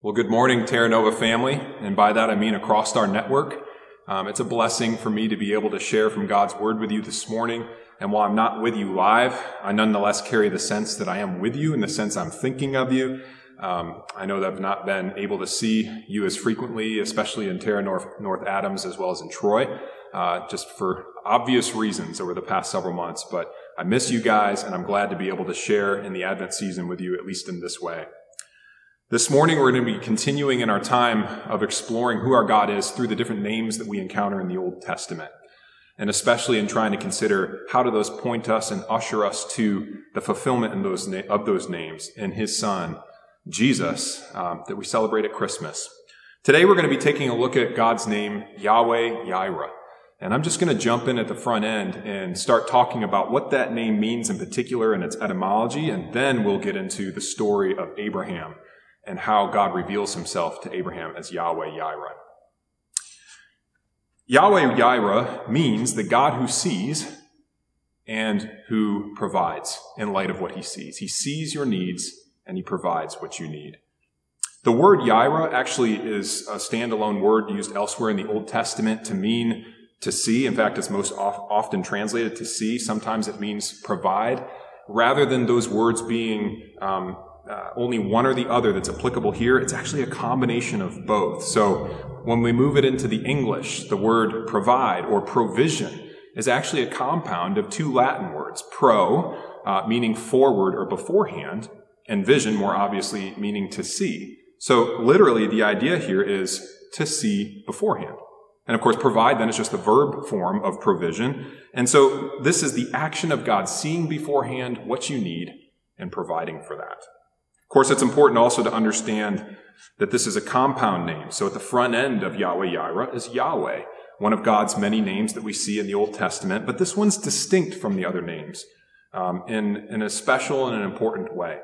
Well, good morning, Terra Nova family. And by that, I mean across our network. Um, it's a blessing for me to be able to share from God's word with you this morning. And while I'm not with you live, I nonetheless carry the sense that I am with you in the sense I'm thinking of you. Um, I know that I've not been able to see you as frequently, especially in Terra North, North Adams as well as in Troy, uh, just for obvious reasons over the past several months. But I miss you guys, and I'm glad to be able to share in the Advent season with you, at least in this way. This morning, we're going to be continuing in our time of exploring who our God is through the different names that we encounter in the Old Testament. And especially in trying to consider how do those point us and usher us to the fulfillment in those na- of those names in His Son, Jesus, um, that we celebrate at Christmas. Today, we're going to be taking a look at God's name, Yahweh Yireh. And I'm just going to jump in at the front end and start talking about what that name means in particular and its etymology, and then we'll get into the story of Abraham and how God reveals himself to Abraham as Yahweh Yireh. Yahweh Yireh means the God who sees and who provides in light of what he sees. He sees your needs and he provides what you need. The word Yireh actually is a standalone word used elsewhere in the Old Testament to mean to see. In fact, it's most often translated to see. Sometimes it means provide. Rather than those words being um, uh, only one or the other that's applicable here. It's actually a combination of both. So when we move it into the English, the word provide or provision is actually a compound of two Latin words, pro, uh, meaning forward or beforehand, and vision, more obviously, meaning to see. So literally, the idea here is to see beforehand. And of course, provide then is just the verb form of provision. And so this is the action of God seeing beforehand what you need and providing for that. Of course, it's important also to understand that this is a compound name. So at the front end of Yahweh Yireh is Yahweh, one of God's many names that we see in the Old Testament, but this one's distinct from the other names um, in, in a special and an important way.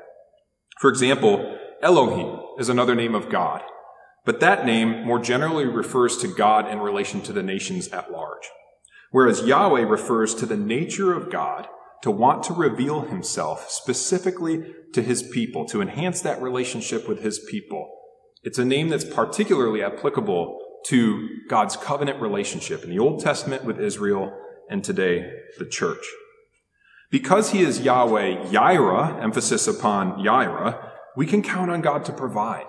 For example, Elohim is another name of God, but that name more generally refers to God in relation to the nations at large. Whereas Yahweh refers to the nature of God to want to reveal himself specifically to his people, to enhance that relationship with his people. It's a name that's particularly applicable to God's covenant relationship in the Old Testament with Israel and today the church. Because he is Yahweh Yireh, emphasis upon Yireh, we can count on God to provide.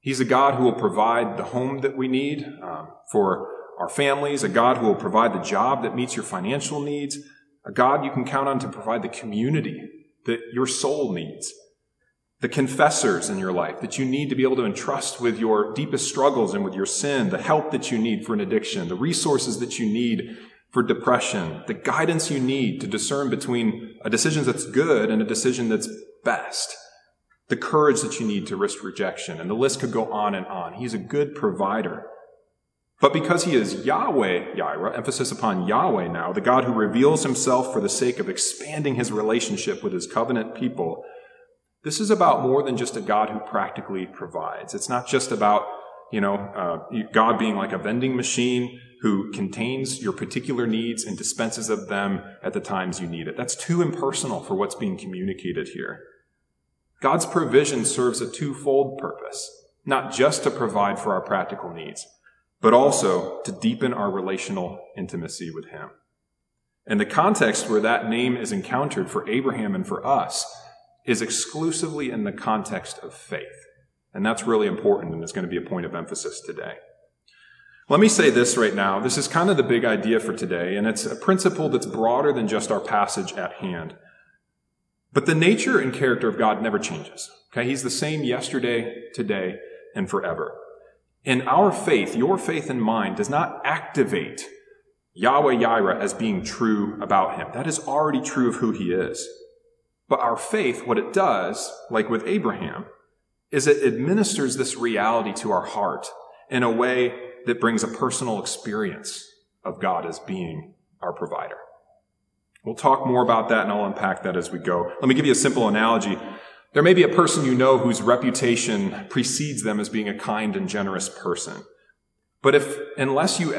He's a God who will provide the home that we need um, for our families, a God who will provide the job that meets your financial needs, a God you can count on to provide the community that your soul needs, the confessors in your life that you need to be able to entrust with your deepest struggles and with your sin, the help that you need for an addiction, the resources that you need for depression, the guidance you need to discern between a decision that's good and a decision that's best, the courage that you need to risk rejection, and the list could go on and on. He's a good provider. But because he is Yahweh, Yireh, emphasis upon Yahweh now, the God who reveals himself for the sake of expanding his relationship with his covenant people, this is about more than just a God who practically provides. It's not just about, you know, uh, God being like a vending machine who contains your particular needs and dispenses of them at the times you need it. That's too impersonal for what's being communicated here. God's provision serves a twofold purpose, not just to provide for our practical needs, but also to deepen our relational intimacy with Him. And the context where that name is encountered for Abraham and for us is exclusively in the context of faith. And that's really important and is going to be a point of emphasis today. Let me say this right now. This is kind of the big idea for today, and it's a principle that's broader than just our passage at hand. But the nature and character of God never changes. Okay? He's the same yesterday, today, and forever. In our faith, your faith and mine does not activate Yahweh Yireh as being true about him. That is already true of who he is. But our faith, what it does, like with Abraham, is it administers this reality to our heart in a way that brings a personal experience of God as being our provider. We'll talk more about that and I'll unpack that as we go. Let me give you a simple analogy. There may be a person you know whose reputation precedes them as being a kind and generous person. But if, unless you,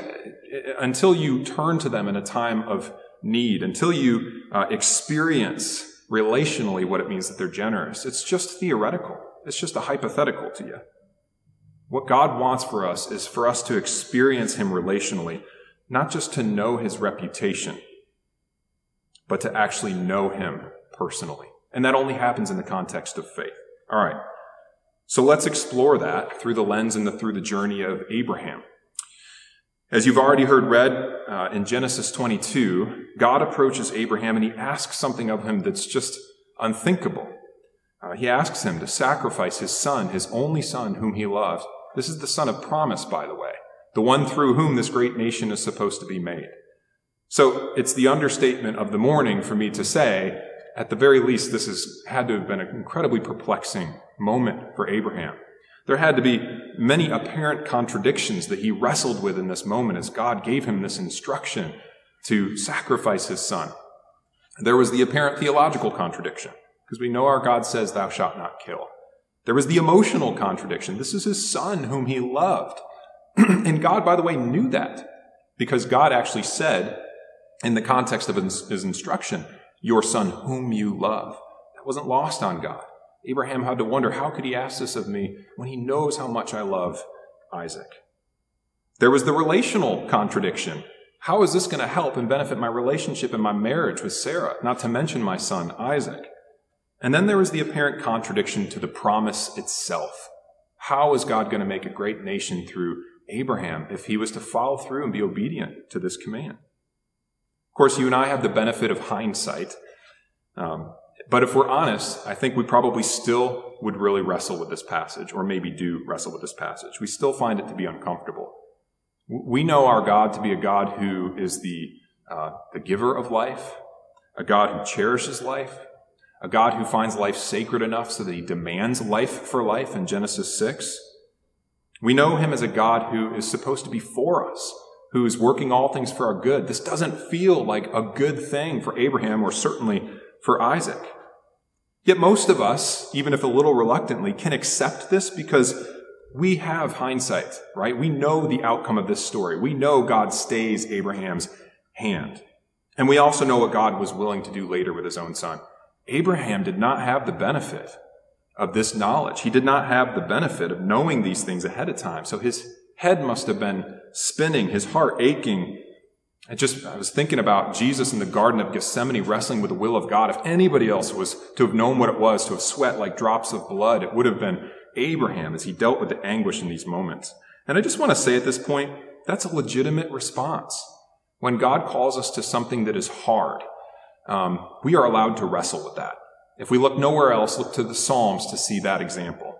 until you turn to them in a time of need, until you uh, experience relationally what it means that they're generous, it's just theoretical. It's just a hypothetical to you. What God wants for us is for us to experience Him relationally, not just to know His reputation, but to actually know Him personally. And that only happens in the context of faith. All right. So let's explore that through the lens and the, through the journey of Abraham. As you've already heard read uh, in Genesis 22, God approaches Abraham and he asks something of him that's just unthinkable. Uh, he asks him to sacrifice his son, his only son, whom he loves. This is the son of promise, by the way, the one through whom this great nation is supposed to be made. So it's the understatement of the morning for me to say, at the very least, this has had to have been an incredibly perplexing moment for Abraham. There had to be many apparent contradictions that he wrestled with in this moment as God gave him this instruction to sacrifice his son. There was the apparent theological contradiction, because we know our God says, Thou shalt not kill. There was the emotional contradiction. This is his son whom he loved. and God, by the way, knew that, because God actually said, in the context of his instruction, Your son whom you love. That wasn't lost on God. Abraham had to wonder, how could he ask this of me when he knows how much I love Isaac? There was the relational contradiction. How is this going to help and benefit my relationship and my marriage with Sarah, not to mention my son Isaac? And then there was the apparent contradiction to the promise itself. How is God going to make a great nation through Abraham if he was to follow through and be obedient to this command? Of course, you and I have the benefit of hindsight. Um, but if we're honest, I think we probably still would really wrestle with this passage, or maybe do wrestle with this passage. We still find it to be uncomfortable. We know our God to be a God who is the, uh, the giver of life, a God who cherishes life, a God who finds life sacred enough so that he demands life for life in Genesis 6. We know him as a God who is supposed to be for us, who is working all things for our good. This doesn't feel like a good thing for Abraham or certainly for Isaac. Yet most of us, even if a little reluctantly, can accept this because we have hindsight, right? We know the outcome of this story. We know God stays Abraham's hand. And we also know what God was willing to do later with his own son. Abraham did not have the benefit of this knowledge. He did not have the benefit of knowing these things ahead of time. So his head must have been spinning, his heart aching I just, I was thinking about Jesus in the Garden of Gethsemane wrestling with the will of God. If anybody else was to have known what it was to have sweat like drops of blood, it would have been Abraham as he dealt with the anguish in these moments. And I just want to say at this point, that's a legitimate response. When God calls us to something that is hard, um, we are allowed to wrestle with that. If we look nowhere else, look to the Psalms to see that example.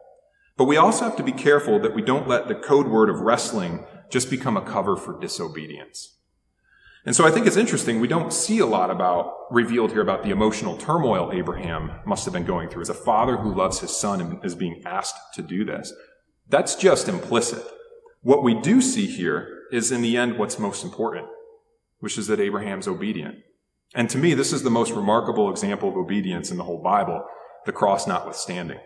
But we also have to be careful that we don't let the code word of wrestling just become a cover for disobedience. And so I think it's interesting. We don't see a lot about revealed here about the emotional turmoil Abraham must have been going through as a father who loves his son and is being asked to do this. That's just implicit. What we do see here is in the end what's most important, which is that Abraham's obedient. And to me, this is the most remarkable example of obedience in the whole Bible, the cross notwithstanding.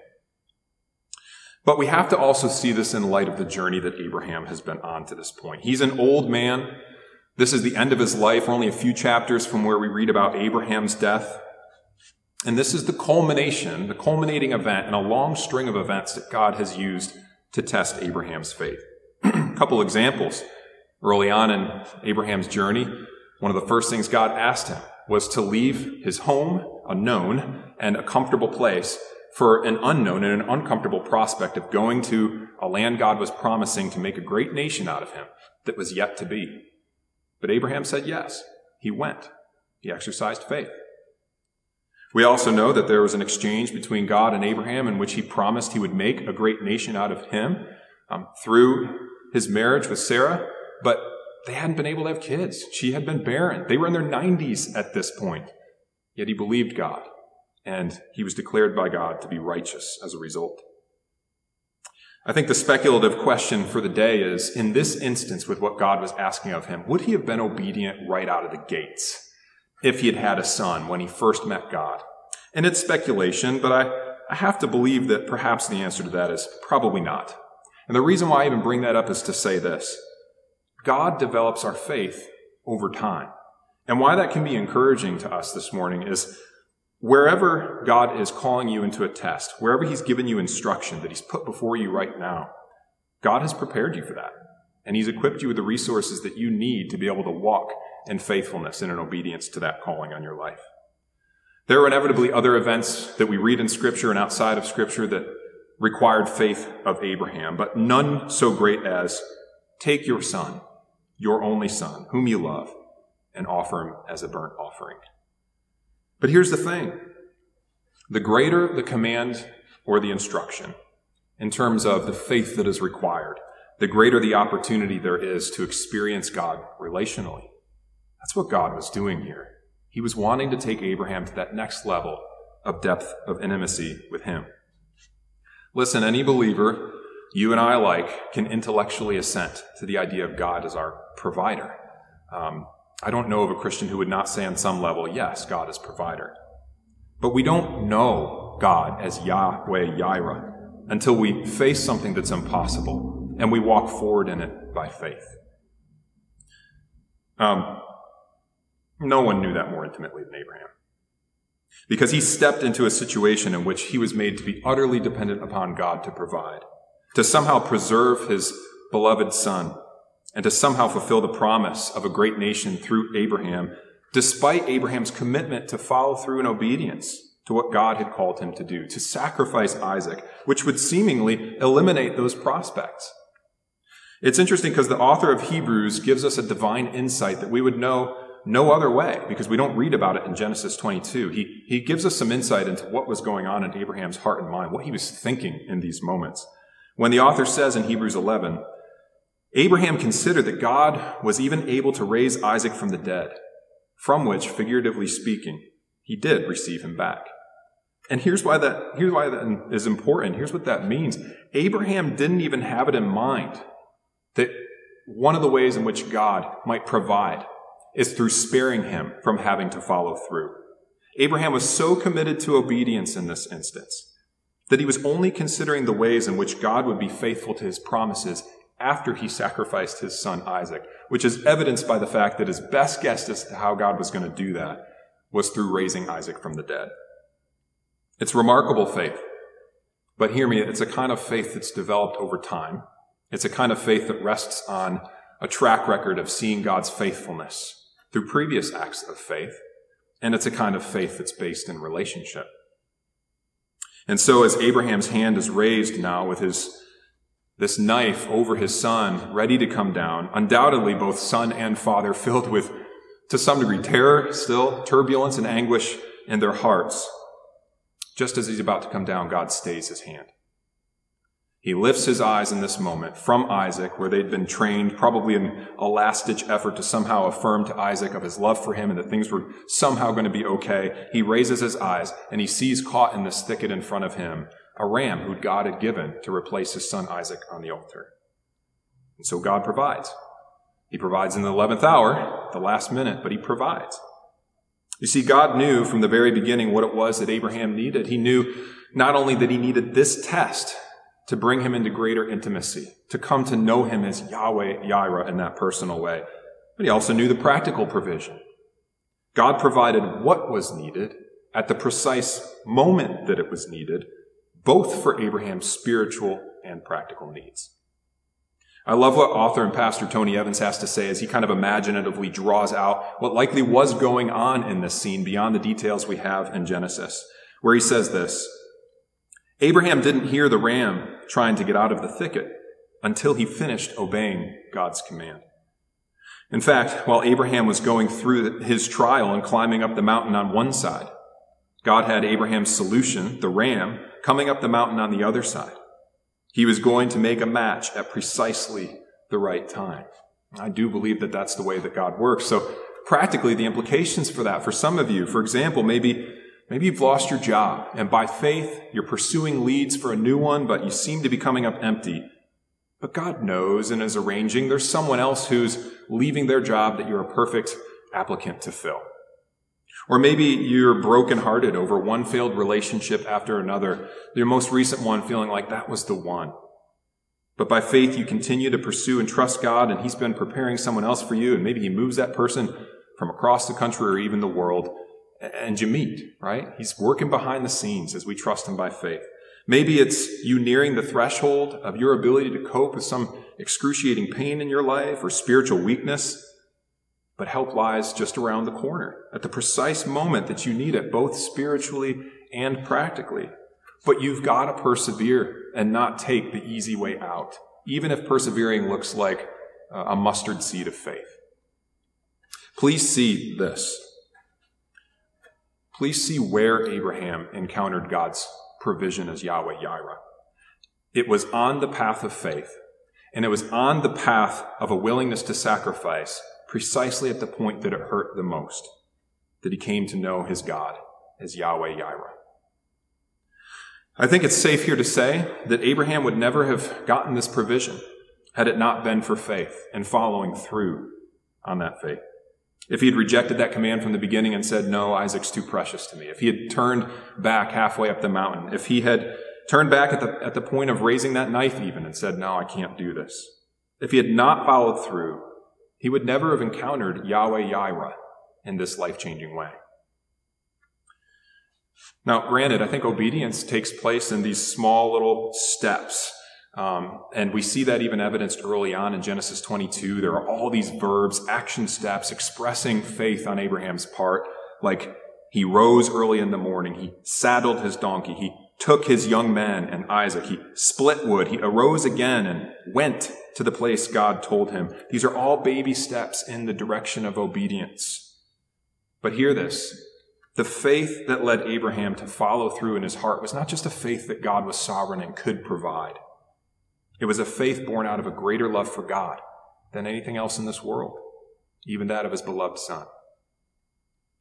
But we have to also see this in light of the journey that Abraham has been on to this point. He's an old man this is the end of his life. We're only a few chapters from where we read about Abraham's death. And this is the culmination, the culminating event in a long string of events that God has used to test Abraham's faith. a couple examples. Early on in Abraham's journey, one of the first things God asked him was to leave his home, a known and a comfortable place, for an unknown and an uncomfortable prospect of going to a land God was promising to make a great nation out of him that was yet to be. But Abraham said yes. He went. He exercised faith. We also know that there was an exchange between God and Abraham in which he promised he would make a great nation out of him um, through his marriage with Sarah, but they hadn't been able to have kids. She had been barren. They were in their 90s at this point. Yet he believed God, and he was declared by God to be righteous as a result. I think the speculative question for the day is in this instance, with what God was asking of him, would he have been obedient right out of the gates if he had had a son when he first met God? And it's speculation, but I, I have to believe that perhaps the answer to that is probably not. And the reason why I even bring that up is to say this God develops our faith over time. And why that can be encouraging to us this morning is Wherever God is calling you into a test, wherever He's given you instruction that He's put before you right now, God has prepared you for that. And He's equipped you with the resources that you need to be able to walk in faithfulness and in obedience to that calling on your life. There are inevitably other events that we read in Scripture and outside of Scripture that required faith of Abraham, but none so great as take your son, your only son, whom you love, and offer him as a burnt offering. But here's the thing the greater the command or the instruction, in terms of the faith that is required, the greater the opportunity there is to experience God relationally. That's what God was doing here. He was wanting to take Abraham to that next level of depth of intimacy with him. Listen, any believer, you and I alike, can intellectually assent to the idea of God as our provider. Um, I don't know of a Christian who would not say on some level, yes, God is provider. But we don't know God as Yahweh Yireh until we face something that's impossible and we walk forward in it by faith. Um, no one knew that more intimately than Abraham. Because he stepped into a situation in which he was made to be utterly dependent upon God to provide, to somehow preserve his beloved son, and to somehow fulfill the promise of a great nation through Abraham, despite Abraham's commitment to follow through in obedience to what God had called him to do, to sacrifice Isaac, which would seemingly eliminate those prospects. It's interesting because the author of Hebrews gives us a divine insight that we would know no other way because we don't read about it in Genesis 22. He, he gives us some insight into what was going on in Abraham's heart and mind, what he was thinking in these moments. When the author says in Hebrews 11, Abraham considered that God was even able to raise Isaac from the dead, from which, figuratively speaking, he did receive him back. And here's why that, here's why that is important. Here's what that means. Abraham didn't even have it in mind that one of the ways in which God might provide is through sparing him from having to follow through. Abraham was so committed to obedience in this instance that he was only considering the ways in which God would be faithful to his promises after he sacrificed his son Isaac, which is evidenced by the fact that his best guess as to how God was going to do that was through raising Isaac from the dead. It's remarkable faith. But hear me, it's a kind of faith that's developed over time. It's a kind of faith that rests on a track record of seeing God's faithfulness through previous acts of faith. And it's a kind of faith that's based in relationship. And so as Abraham's hand is raised now with his, this knife over his son, ready to come down, undoubtedly both son and father filled with, to some degree, terror still, turbulence and anguish in their hearts. Just as he's about to come down, God stays his hand. He lifts his eyes in this moment from Isaac, where they'd been trained, probably in a last ditch effort to somehow affirm to Isaac of his love for him and that things were somehow going to be okay. He raises his eyes and he sees caught in this thicket in front of him a ram who God had given to replace his son Isaac on the altar. And so God provides. He provides in the 11th hour, the last minute, but he provides. You see, God knew from the very beginning what it was that Abraham needed. He knew not only that he needed this test, to bring him into greater intimacy, to come to know him as Yahweh Yireh in that personal way. But he also knew the practical provision. God provided what was needed at the precise moment that it was needed, both for Abraham's spiritual and practical needs. I love what author and pastor Tony Evans has to say as he kind of imaginatively draws out what likely was going on in this scene beyond the details we have in Genesis, where he says this, Abraham didn't hear the ram trying to get out of the thicket until he finished obeying God's command. In fact, while Abraham was going through his trial and climbing up the mountain on one side, God had Abraham's solution, the ram, coming up the mountain on the other side. He was going to make a match at precisely the right time. I do believe that that's the way that God works. So practically the implications for that, for some of you, for example, maybe Maybe you've lost your job, and by faith, you're pursuing leads for a new one, but you seem to be coming up empty. But God knows and is arranging there's someone else who's leaving their job that you're a perfect applicant to fill. Or maybe you're brokenhearted over one failed relationship after another, your most recent one feeling like that was the one. But by faith, you continue to pursue and trust God, and He's been preparing someone else for you, and maybe He moves that person from across the country or even the world and you meet, right? He's working behind the scenes as we trust him by faith. Maybe it's you nearing the threshold of your ability to cope with some excruciating pain in your life or spiritual weakness. But help lies just around the corner at the precise moment that you need it, both spiritually and practically. But you've got to persevere and not take the easy way out, even if persevering looks like a mustard seed of faith. Please see this. Please see where Abraham encountered God's provision as Yahweh Yireh. It was on the path of faith, and it was on the path of a willingness to sacrifice precisely at the point that it hurt the most, that he came to know his God as Yahweh Yireh. I think it's safe here to say that Abraham would never have gotten this provision had it not been for faith and following through on that faith. If he had rejected that command from the beginning and said, no, Isaac's too precious to me. If he had turned back halfway up the mountain. If he had turned back at the, at the point of raising that knife even and said, no, I can't do this. If he had not followed through, he would never have encountered Yahweh Yireh in this life-changing way. Now, granted, I think obedience takes place in these small little steps um, and we see that even evidenced early on in Genesis 22. There are all these verbs, action steps expressing faith on Abraham's part. Like he rose early in the morning. He saddled his donkey. He took his young men and Isaac. He split wood. He arose again and went to the place God told him. These are all baby steps in the direction of obedience. But hear this. The faith that led Abraham to follow through in his heart was not just a faith that God was sovereign and could provide. It was a faith born out of a greater love for God than anything else in this world, even that of his beloved Son.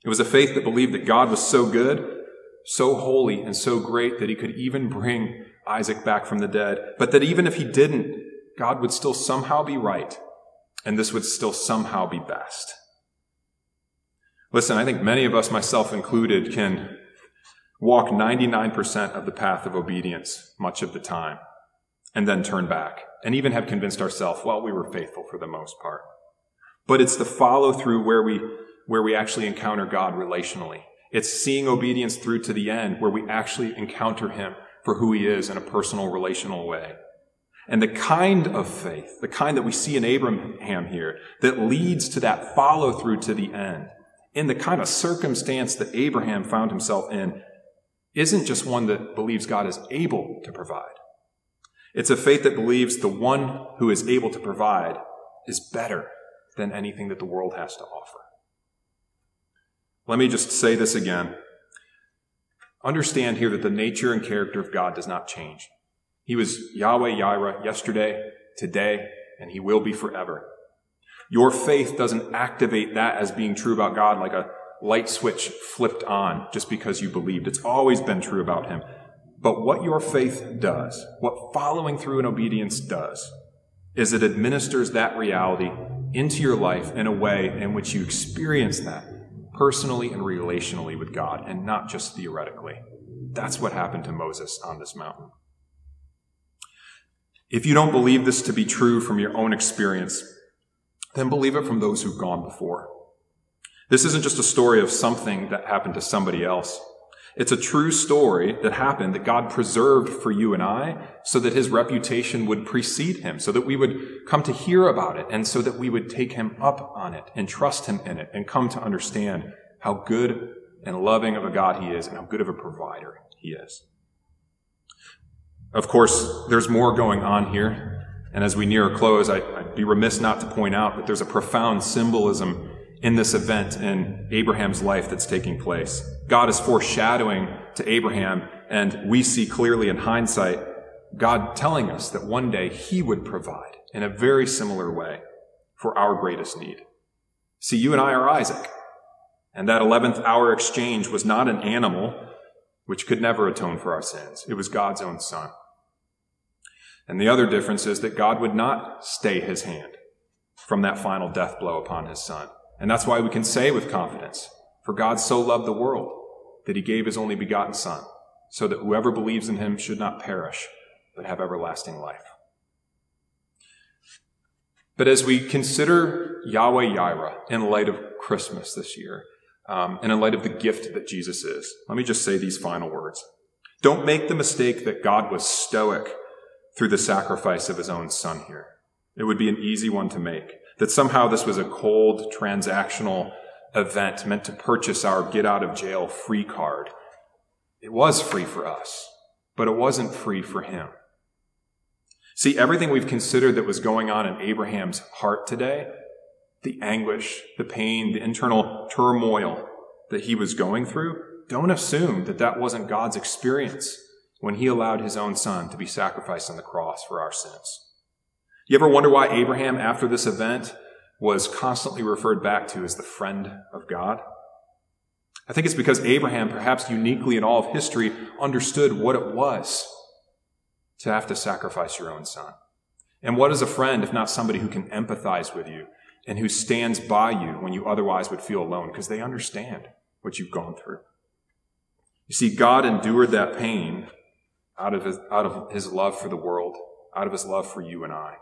It was a faith that believed that God was so good, so holy, and so great that he could even bring Isaac back from the dead, but that even if he didn't, God would still somehow be right, and this would still somehow be best. Listen, I think many of us, myself included, can walk 99% of the path of obedience much of the time and then turn back and even have convinced ourselves, well, we were faithful for the most part. But it's the follow through where we, where we actually encounter God relationally. It's seeing obedience through to the end where we actually encounter Him for who He is in a personal, relational way. And the kind of faith, the kind that we see in Abraham here, that leads to that follow through to the end, in the kind of circumstance that Abraham found himself in, isn't just one that believes God is able to provide. It's a faith that believes the one who is able to provide is better than anything that the world has to offer. Let me just say this again. Understand here that the nature and character of God does not change. He was Yahweh Yireh yesterday, today, and he will be forever. Your faith doesn't activate that as being true about God like a light switch flipped on just because you believed. It's always been true about him. But what your faith does, what following through in obedience does, is it administers that reality into your life in a way in which you experience that personally and relationally with God and not just theoretically. That's what happened to Moses on this mountain. If you don't believe this to be true from your own experience, then believe it from those who've gone before. This isn't just a story of something that happened to somebody else. It's a true story that happened that God preserved for you and I so that his reputation would precede him, so that we would come to hear about it and so that we would take him up on it and trust him in it and come to understand how good and loving of a God he is and how good of a provider he is. Of course, there's more going on here. And as we near a close, I, would be remiss not to point out that there's a profound symbolism in this event in Abraham's life that's taking place. God is foreshadowing to Abraham, and we see clearly in hindsight God telling us that one day he would provide in a very similar way for our greatest need. See, you and I are Isaac, and that 11th hour exchange was not an animal which could never atone for our sins. It was God's own son. And the other difference is that God would not stay his hand from that final death blow upon his son. And that's why we can say with confidence, For God so loved the world that he gave his only begotten Son, so that whoever believes in him should not perish, but have everlasting life. But as we consider Yahweh Yireh in light of Christmas this year, um, and in light of the gift that Jesus is, let me just say these final words. Don't make the mistake that God was stoic through the sacrifice of his own son here. It would be an easy one to make. That somehow this was a cold, transactional event meant to purchase our get out of jail free card. It was free for us, but it wasn't free for him. See, everything we've considered that was going on in Abraham's heart today, the anguish, the pain, the internal turmoil that he was going through, don't assume that that wasn't God's experience when he allowed his own son to be sacrificed on the cross for our sins. You ever wonder why Abraham, after this event, was constantly referred back to as the friend of God? I think it's because Abraham, perhaps uniquely in all of history, understood what it was to have to sacrifice your own son. And what is a friend if not somebody who can empathize with you and who stands by you when you otherwise would feel alone because they understand what you've gone through? You see, God endured that pain out of his, out of his love for the world, out of his love for you and I.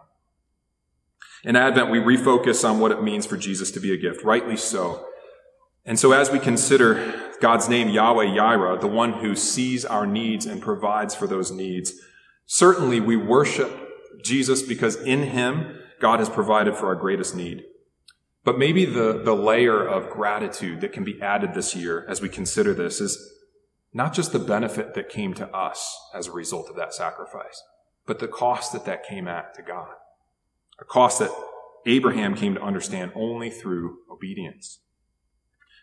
In Advent, we refocus on what it means for Jesus to be a gift, rightly so. And so as we consider God's name, Yahweh Yireh, the one who sees our needs and provides for those needs, certainly we worship Jesus because in him, God has provided for our greatest need. But maybe the, the layer of gratitude that can be added this year as we consider this is not just the benefit that came to us as a result of that sacrifice, but the cost that that came at to God a cost that Abraham came to understand only through obedience.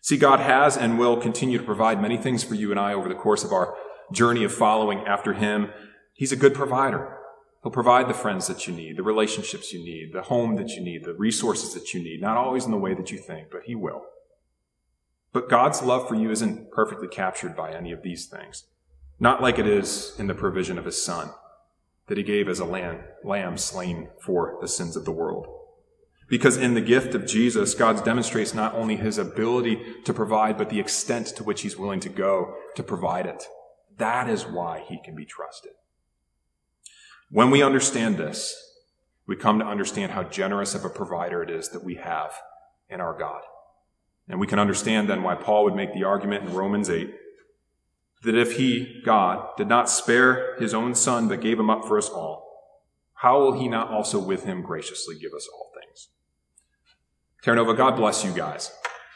See, God has and will continue to provide many things for you and I over the course of our journey of following after Him. He's a good provider. He'll provide the friends that you need, the relationships you need, the home that you need, the resources that you need, not always in the way that you think, but He will. But God's love for you isn't perfectly captured by any of these things. Not like it is in the provision of His Son that he gave as a lamb, lamb slain for the sins of the world. Because in the gift of Jesus, God demonstrates not only his ability to provide, but the extent to which he's willing to go to provide it. That is why he can be trusted. When we understand this, we come to understand how generous of a provider it is that we have in our God. And we can understand then why Paul would make the argument in Romans 8 that if he, God, did not spare his own son but gave him up for us all, how will he not also with him graciously give us all things? Terra Nova, God bless you guys.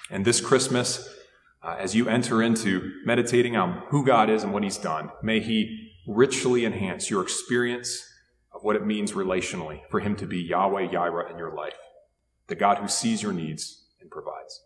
And this Christmas, uh, as you enter into meditating on who God is and what he's done, may he richly enhance your experience of what it means relationally for him to be Yahweh Yireh in your life, the God who sees your needs and provides.